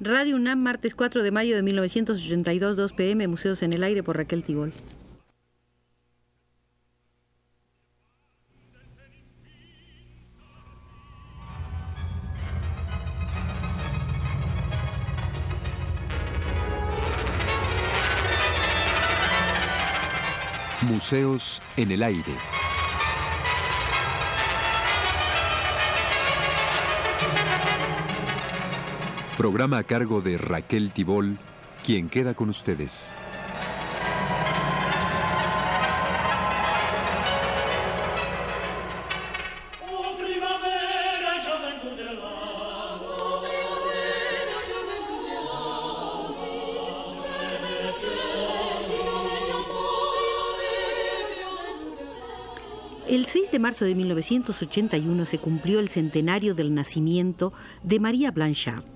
Radio UNAM, martes 4 de mayo de 1982, 2 pm, Museos en el Aire por Raquel Tibol. Museos en el Aire. Programa a cargo de Raquel Tibol, quien queda con ustedes. El 6 de marzo de 1981 se cumplió el centenario del nacimiento de María Blanchard.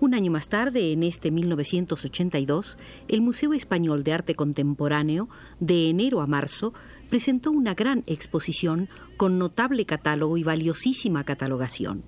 Un año más tarde, en este 1982, el Museo Español de Arte Contemporáneo, de enero a marzo, presentó una gran exposición con notable catálogo y valiosísima catalogación.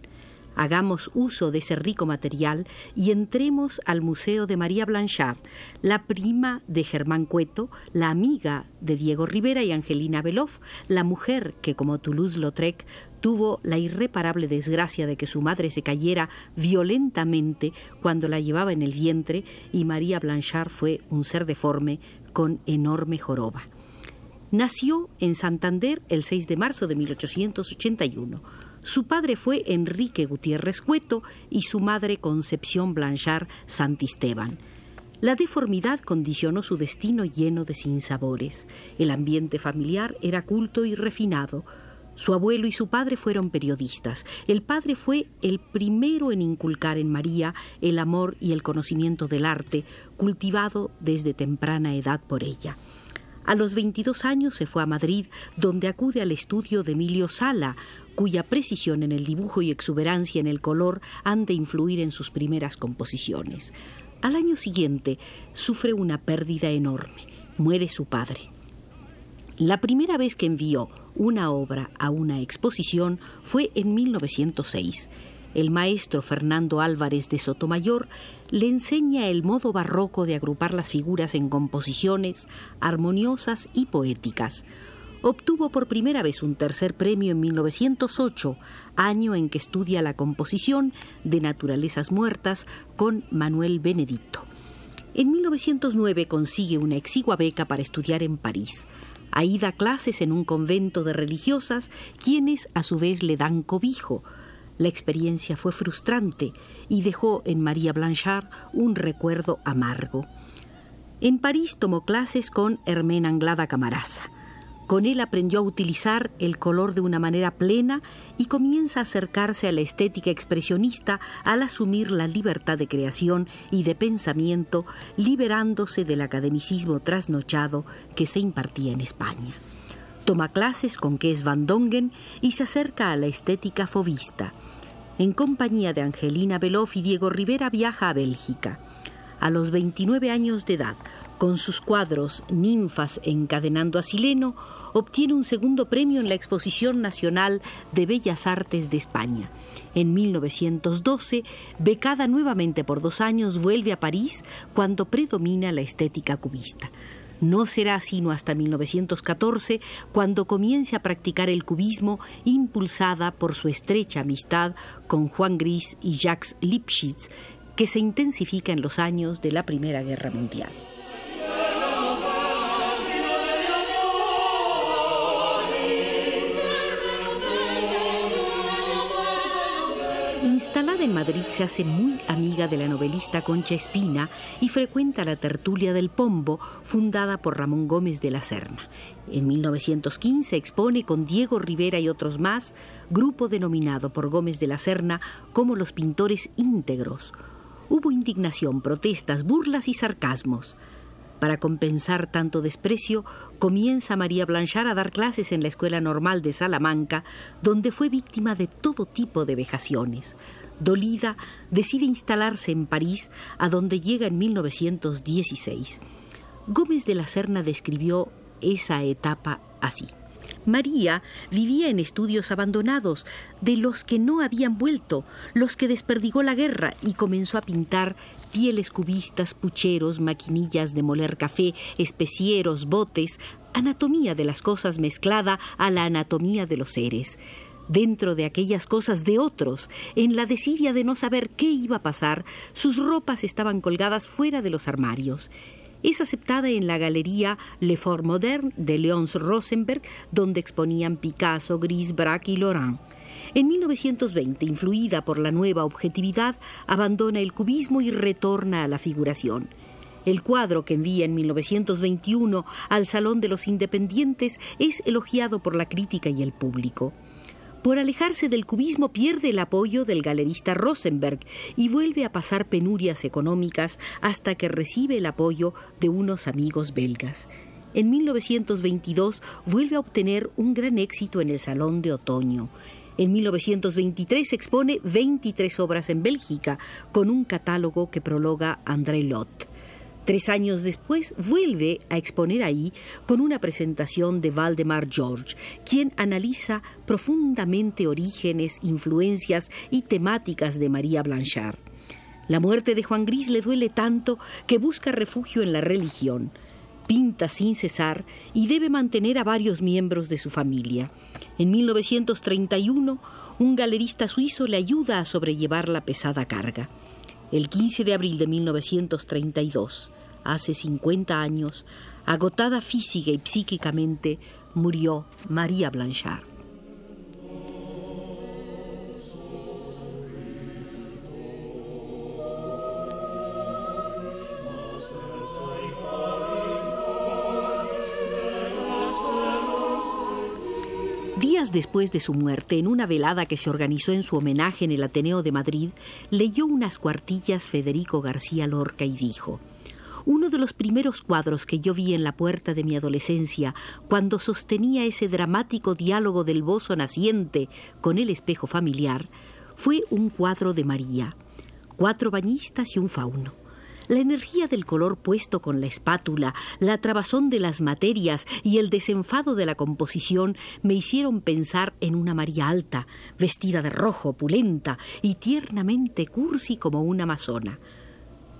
Hagamos uso de ese rico material y entremos al Museo de María Blanchard, la prima de Germán Cueto, la amiga de Diego Rivera y Angelina Beloff, la mujer que, como Toulouse-Lautrec, tuvo la irreparable desgracia de que su madre se cayera violentamente cuando la llevaba en el vientre y María Blanchard fue un ser deforme con enorme joroba. Nació en Santander el 6 de marzo de 1881. Su padre fue Enrique Gutiérrez Cueto y su madre Concepción Blanchard Santisteban. La deformidad condicionó su destino lleno de sinsabores. El ambiente familiar era culto y refinado. Su abuelo y su padre fueron periodistas. El padre fue el primero en inculcar en María el amor y el conocimiento del arte, cultivado desde temprana edad por ella. A los 22 años se fue a Madrid, donde acude al estudio de Emilio Sala, cuya precisión en el dibujo y exuberancia en el color han de influir en sus primeras composiciones. Al año siguiente sufre una pérdida enorme. Muere su padre. La primera vez que envió una obra a una exposición fue en 1906. El maestro Fernando Álvarez de Sotomayor le enseña el modo barroco de agrupar las figuras en composiciones armoniosas y poéticas. Obtuvo por primera vez un tercer premio en 1908, año en que estudia la composición de Naturalezas Muertas con Manuel Benedicto. En 1909 consigue una exigua beca para estudiar en París. Ahí da clases en un convento de religiosas, quienes a su vez le dan cobijo. La experiencia fue frustrante y dejó en María Blanchard un recuerdo amargo. En París tomó clases con Hermén Anglada Camarasa. Con él aprendió a utilizar el color de una manera plena y comienza a acercarse a la estética expresionista al asumir la libertad de creación y de pensamiento, liberándose del academicismo trasnochado que se impartía en España. Toma clases con Kes van Dongen y se acerca a la estética fovista. En compañía de Angelina Beloff y Diego Rivera viaja a Bélgica. A los 29 años de edad, con sus cuadros Ninfas encadenando a Sileno, obtiene un segundo premio en la Exposición Nacional de Bellas Artes de España. En 1912, becada nuevamente por dos años, vuelve a París cuando predomina la estética cubista. No será sino hasta 1914 cuando comience a practicar el cubismo impulsada por su estrecha amistad con Juan Gris y Jacques Lipschitz, que se intensifica en los años de la Primera Guerra Mundial. Madrid se hace muy amiga de la novelista Concha Espina y frecuenta la tertulia del Pombo, fundada por Ramón Gómez de la Serna. En 1915 expone con Diego Rivera y otros más, grupo denominado por Gómez de la Serna como los pintores íntegros. Hubo indignación, protestas, burlas y sarcasmos. Para compensar tanto desprecio, comienza María Blanchard a dar clases en la Escuela Normal de Salamanca, donde fue víctima de todo tipo de vejaciones. Dolida, decide instalarse en París, a donde llega en 1916. Gómez de la Serna describió esa etapa así. María vivía en estudios abandonados, de los que no habían vuelto, los que desperdigó la guerra y comenzó a pintar pieles cubistas, pucheros, maquinillas de moler café, especieros, botes, anatomía de las cosas mezclada a la anatomía de los seres. Dentro de aquellas cosas de otros, en la desidia de no saber qué iba a pasar, sus ropas estaban colgadas fuera de los armarios es aceptada en la galería Le Fort Moderne de Leons Rosenberg, donde exponían Picasso, Gris, Braque y Laurent. En 1920, influida por la nueva objetividad, abandona el cubismo y retorna a la figuración. El cuadro que envía en 1921 al Salón de los Independientes es elogiado por la crítica y el público. Por alejarse del cubismo pierde el apoyo del galerista Rosenberg y vuelve a pasar penurias económicas hasta que recibe el apoyo de unos amigos belgas. En 1922 vuelve a obtener un gran éxito en el Salón de Otoño. En 1923 expone 23 obras en Bélgica, con un catálogo que prologa André Lot. Tres años después vuelve a exponer ahí con una presentación de Valdemar George, quien analiza profundamente orígenes, influencias y temáticas de María Blanchard. La muerte de Juan Gris le duele tanto que busca refugio en la religión. Pinta sin cesar y debe mantener a varios miembros de su familia. En 1931, un galerista suizo le ayuda a sobrellevar la pesada carga. El 15 de abril de 1932, hace 50 años, agotada física y psíquicamente, murió María Blanchard. Días después de su muerte, en una velada que se organizó en su homenaje en el Ateneo de Madrid, leyó unas cuartillas Federico García Lorca y dijo uno de los primeros cuadros que yo vi en la puerta de mi adolescencia, cuando sostenía ese dramático diálogo del bozo naciente con el espejo familiar, fue un cuadro de María, cuatro bañistas y un fauno. La energía del color puesto con la espátula, la trabazón de las materias y el desenfado de la composición me hicieron pensar en una María alta, vestida de rojo, opulenta y tiernamente cursi como una amazona.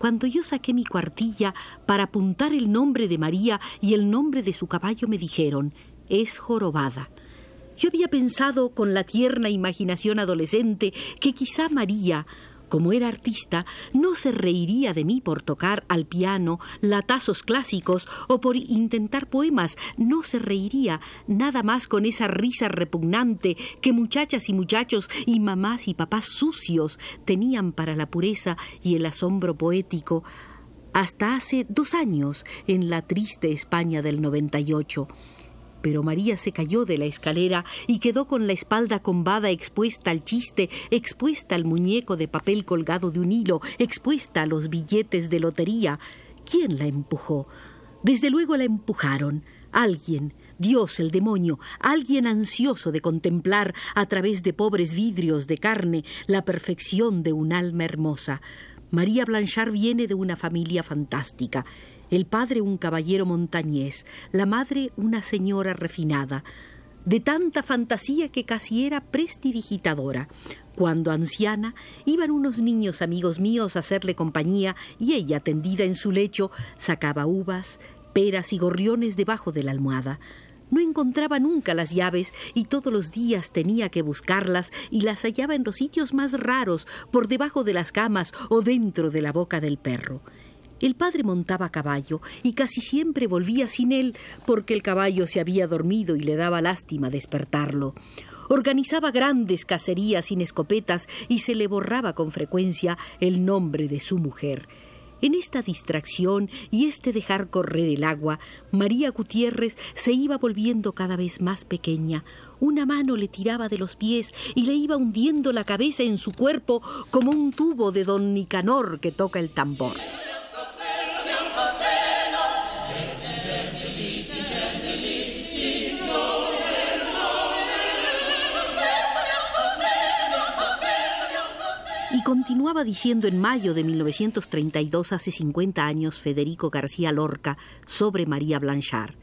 Cuando yo saqué mi cuartilla para apuntar el nombre de María y el nombre de su caballo, me dijeron, es jorobada. Yo había pensado con la tierna imaginación adolescente que quizá María, como era artista, no se reiría de mí por tocar al piano latazos clásicos o por intentar poemas, no se reiría nada más con esa risa repugnante que muchachas y muchachos y mamás y papás sucios tenían para la pureza y el asombro poético hasta hace dos años en la triste España del 98 pero María se cayó de la escalera y quedó con la espalda combada expuesta al chiste, expuesta al muñeco de papel colgado de un hilo, expuesta a los billetes de lotería. ¿Quién la empujó? Desde luego la empujaron. Alguien, Dios el demonio, alguien ansioso de contemplar a través de pobres vidrios de carne la perfección de un alma hermosa. María Blanchard viene de una familia fantástica el padre un caballero montañés, la madre una señora refinada, de tanta fantasía que casi era prestidigitadora. Cuando anciana, iban unos niños amigos míos a hacerle compañía y ella, tendida en su lecho, sacaba uvas, peras y gorriones debajo de la almohada. No encontraba nunca las llaves y todos los días tenía que buscarlas y las hallaba en los sitios más raros, por debajo de las camas o dentro de la boca del perro. El padre montaba a caballo y casi siempre volvía sin él porque el caballo se había dormido y le daba lástima despertarlo. Organizaba grandes cacerías sin escopetas y se le borraba con frecuencia el nombre de su mujer. En esta distracción y este dejar correr el agua, María Gutiérrez se iba volviendo cada vez más pequeña. Una mano le tiraba de los pies y le iba hundiendo la cabeza en su cuerpo como un tubo de don Nicanor que toca el tambor. Continuaba diciendo en mayo de 1932, hace 50 años, Federico García Lorca, sobre María Blanchard.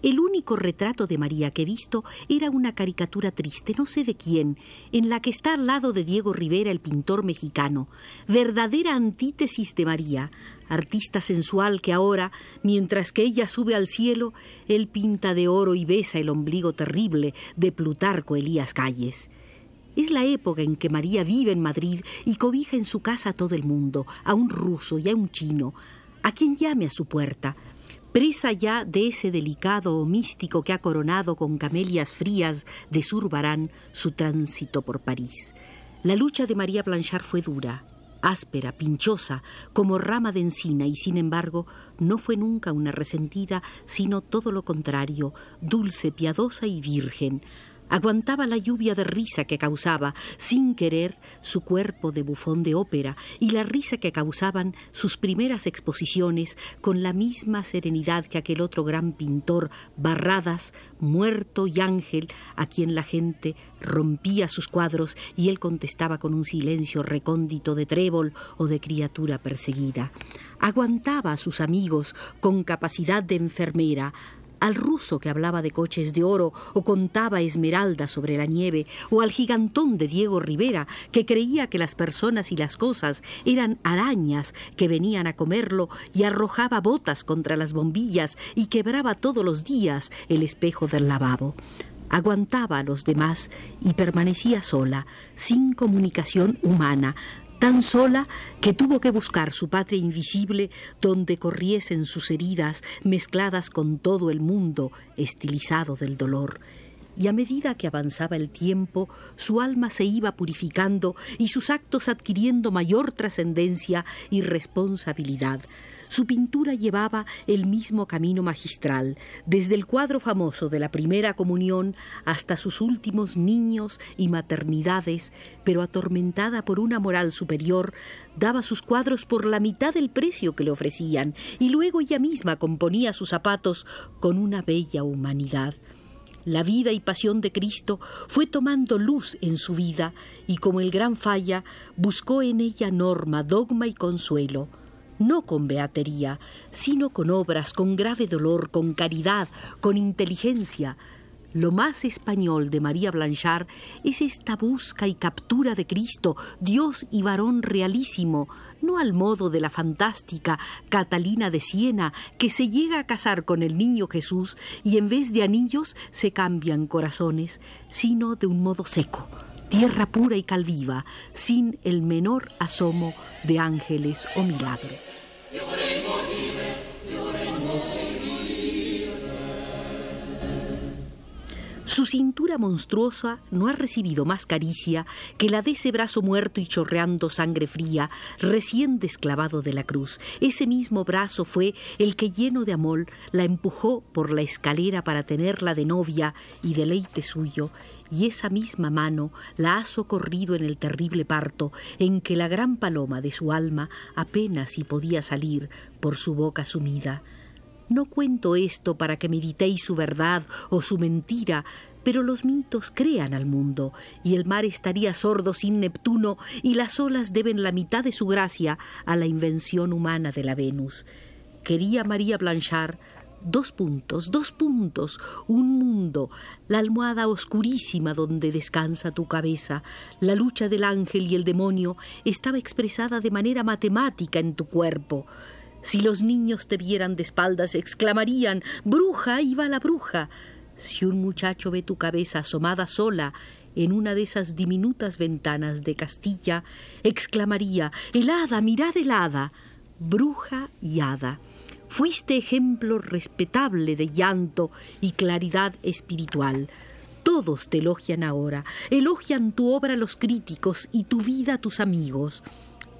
El único retrato de María que he visto era una caricatura triste, no sé de quién, en la que está al lado de Diego Rivera, el pintor mexicano, verdadera antítesis de María, artista sensual que ahora, mientras que ella sube al cielo, él pinta de oro y besa el ombligo terrible de Plutarco Elías Calles. Es la época en que María vive en Madrid y cobija en su casa a todo el mundo, a un ruso y a un chino, a quien llame a su puerta, presa ya de ese delicado o místico que ha coronado con camelias frías de Surbarán su tránsito por París. La lucha de María Blanchard fue dura, áspera, pinchosa, como rama de encina, y sin embargo no fue nunca una resentida, sino todo lo contrario, dulce, piadosa y virgen, Aguantaba la lluvia de risa que causaba, sin querer, su cuerpo de bufón de ópera y la risa que causaban sus primeras exposiciones con la misma serenidad que aquel otro gran pintor, Barradas, muerto y ángel, a quien la gente rompía sus cuadros y él contestaba con un silencio recóndito de trébol o de criatura perseguida. Aguantaba a sus amigos con capacidad de enfermera, al ruso que hablaba de coches de oro o contaba esmeralda sobre la nieve, o al gigantón de Diego Rivera que creía que las personas y las cosas eran arañas que venían a comerlo y arrojaba botas contra las bombillas y quebraba todos los días el espejo del lavabo. Aguantaba a los demás y permanecía sola, sin comunicación humana, tan sola que tuvo que buscar su patria invisible donde corriesen sus heridas mezcladas con todo el mundo estilizado del dolor. Y a medida que avanzaba el tiempo, su alma se iba purificando y sus actos adquiriendo mayor trascendencia y responsabilidad. Su pintura llevaba el mismo camino magistral, desde el cuadro famoso de la primera comunión hasta sus últimos niños y maternidades, pero atormentada por una moral superior, daba sus cuadros por la mitad del precio que le ofrecían, y luego ella misma componía sus zapatos con una bella humanidad. La vida y pasión de Cristo fue tomando luz en su vida y como el gran falla buscó en ella norma, dogma y consuelo no con beatería, sino con obras, con grave dolor, con caridad, con inteligencia. Lo más español de María Blanchard es esta busca y captura de Cristo, Dios y varón realísimo, no al modo de la fantástica Catalina de Siena, que se llega a casar con el niño Jesús y en vez de anillos se cambian corazones, sino de un modo seco, tierra pura y calviva, sin el menor asomo de ángeles o milagro. Su cintura monstruosa no ha recibido más caricia que la de ese brazo muerto y chorreando sangre fría, recién desclavado de la cruz. Ese mismo brazo fue el que lleno de amor la empujó por la escalera para tenerla de novia y deleite suyo, y esa misma mano la ha socorrido en el terrible parto en que la gran paloma de su alma apenas si podía salir por su boca sumida. No cuento esto para que meditéis su verdad o su mentira, pero los mitos crean al mundo, y el mar estaría sordo sin Neptuno, y las olas deben la mitad de su gracia a la invención humana de la Venus. Quería María Blanchard dos puntos, dos puntos, un mundo, la almohada oscurísima donde descansa tu cabeza, la lucha del ángel y el demonio estaba expresada de manera matemática en tu cuerpo. Si los niños te vieran de espaldas, exclamarían Bruja, iba la bruja. Si un muchacho ve tu cabeza asomada sola en una de esas diminutas ventanas de Castilla, exclamaría Helada, mirad helada. Bruja y hada. Fuiste ejemplo respetable de llanto y claridad espiritual. Todos te elogian ahora, elogian tu obra los críticos y tu vida tus amigos.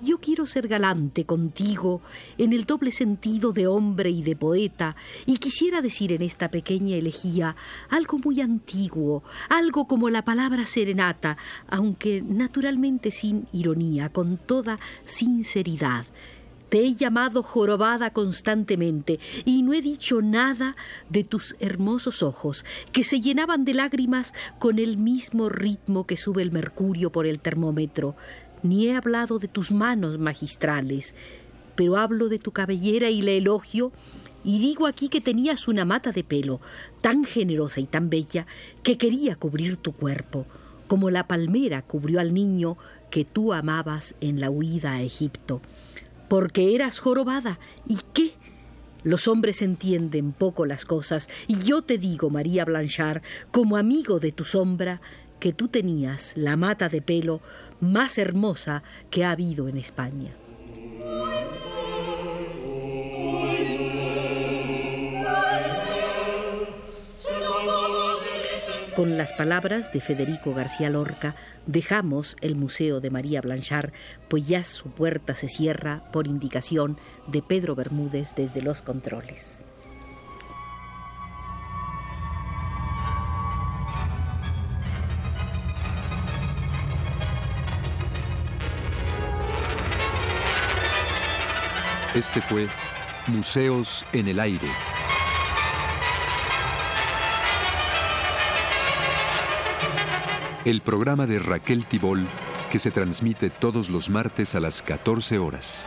Yo quiero ser galante contigo en el doble sentido de hombre y de poeta, y quisiera decir en esta pequeña elegía algo muy antiguo, algo como la palabra serenata, aunque naturalmente sin ironía, con toda sinceridad. Te he llamado jorobada constantemente y no he dicho nada de tus hermosos ojos, que se llenaban de lágrimas con el mismo ritmo que sube el mercurio por el termómetro, ni he hablado de tus manos magistrales. pero hablo de tu cabellera y la elogio y digo aquí que tenías una mata de pelo tan generosa y tan bella que quería cubrir tu cuerpo, como la palmera cubrió al niño que tú amabas en la huida a Egipto. Porque eras jorobada. ¿Y qué? Los hombres entienden poco las cosas, y yo te digo, María Blanchard, como amigo de tu sombra, que tú tenías la mata de pelo más hermosa que ha habido en España. Con las palabras de Federico García Lorca dejamos el Museo de María Blanchard, pues ya su puerta se cierra por indicación de Pedro Bermúdez desde los controles. Este fue Museos en el Aire. El programa de Raquel Tibol que se transmite todos los martes a las 14 horas.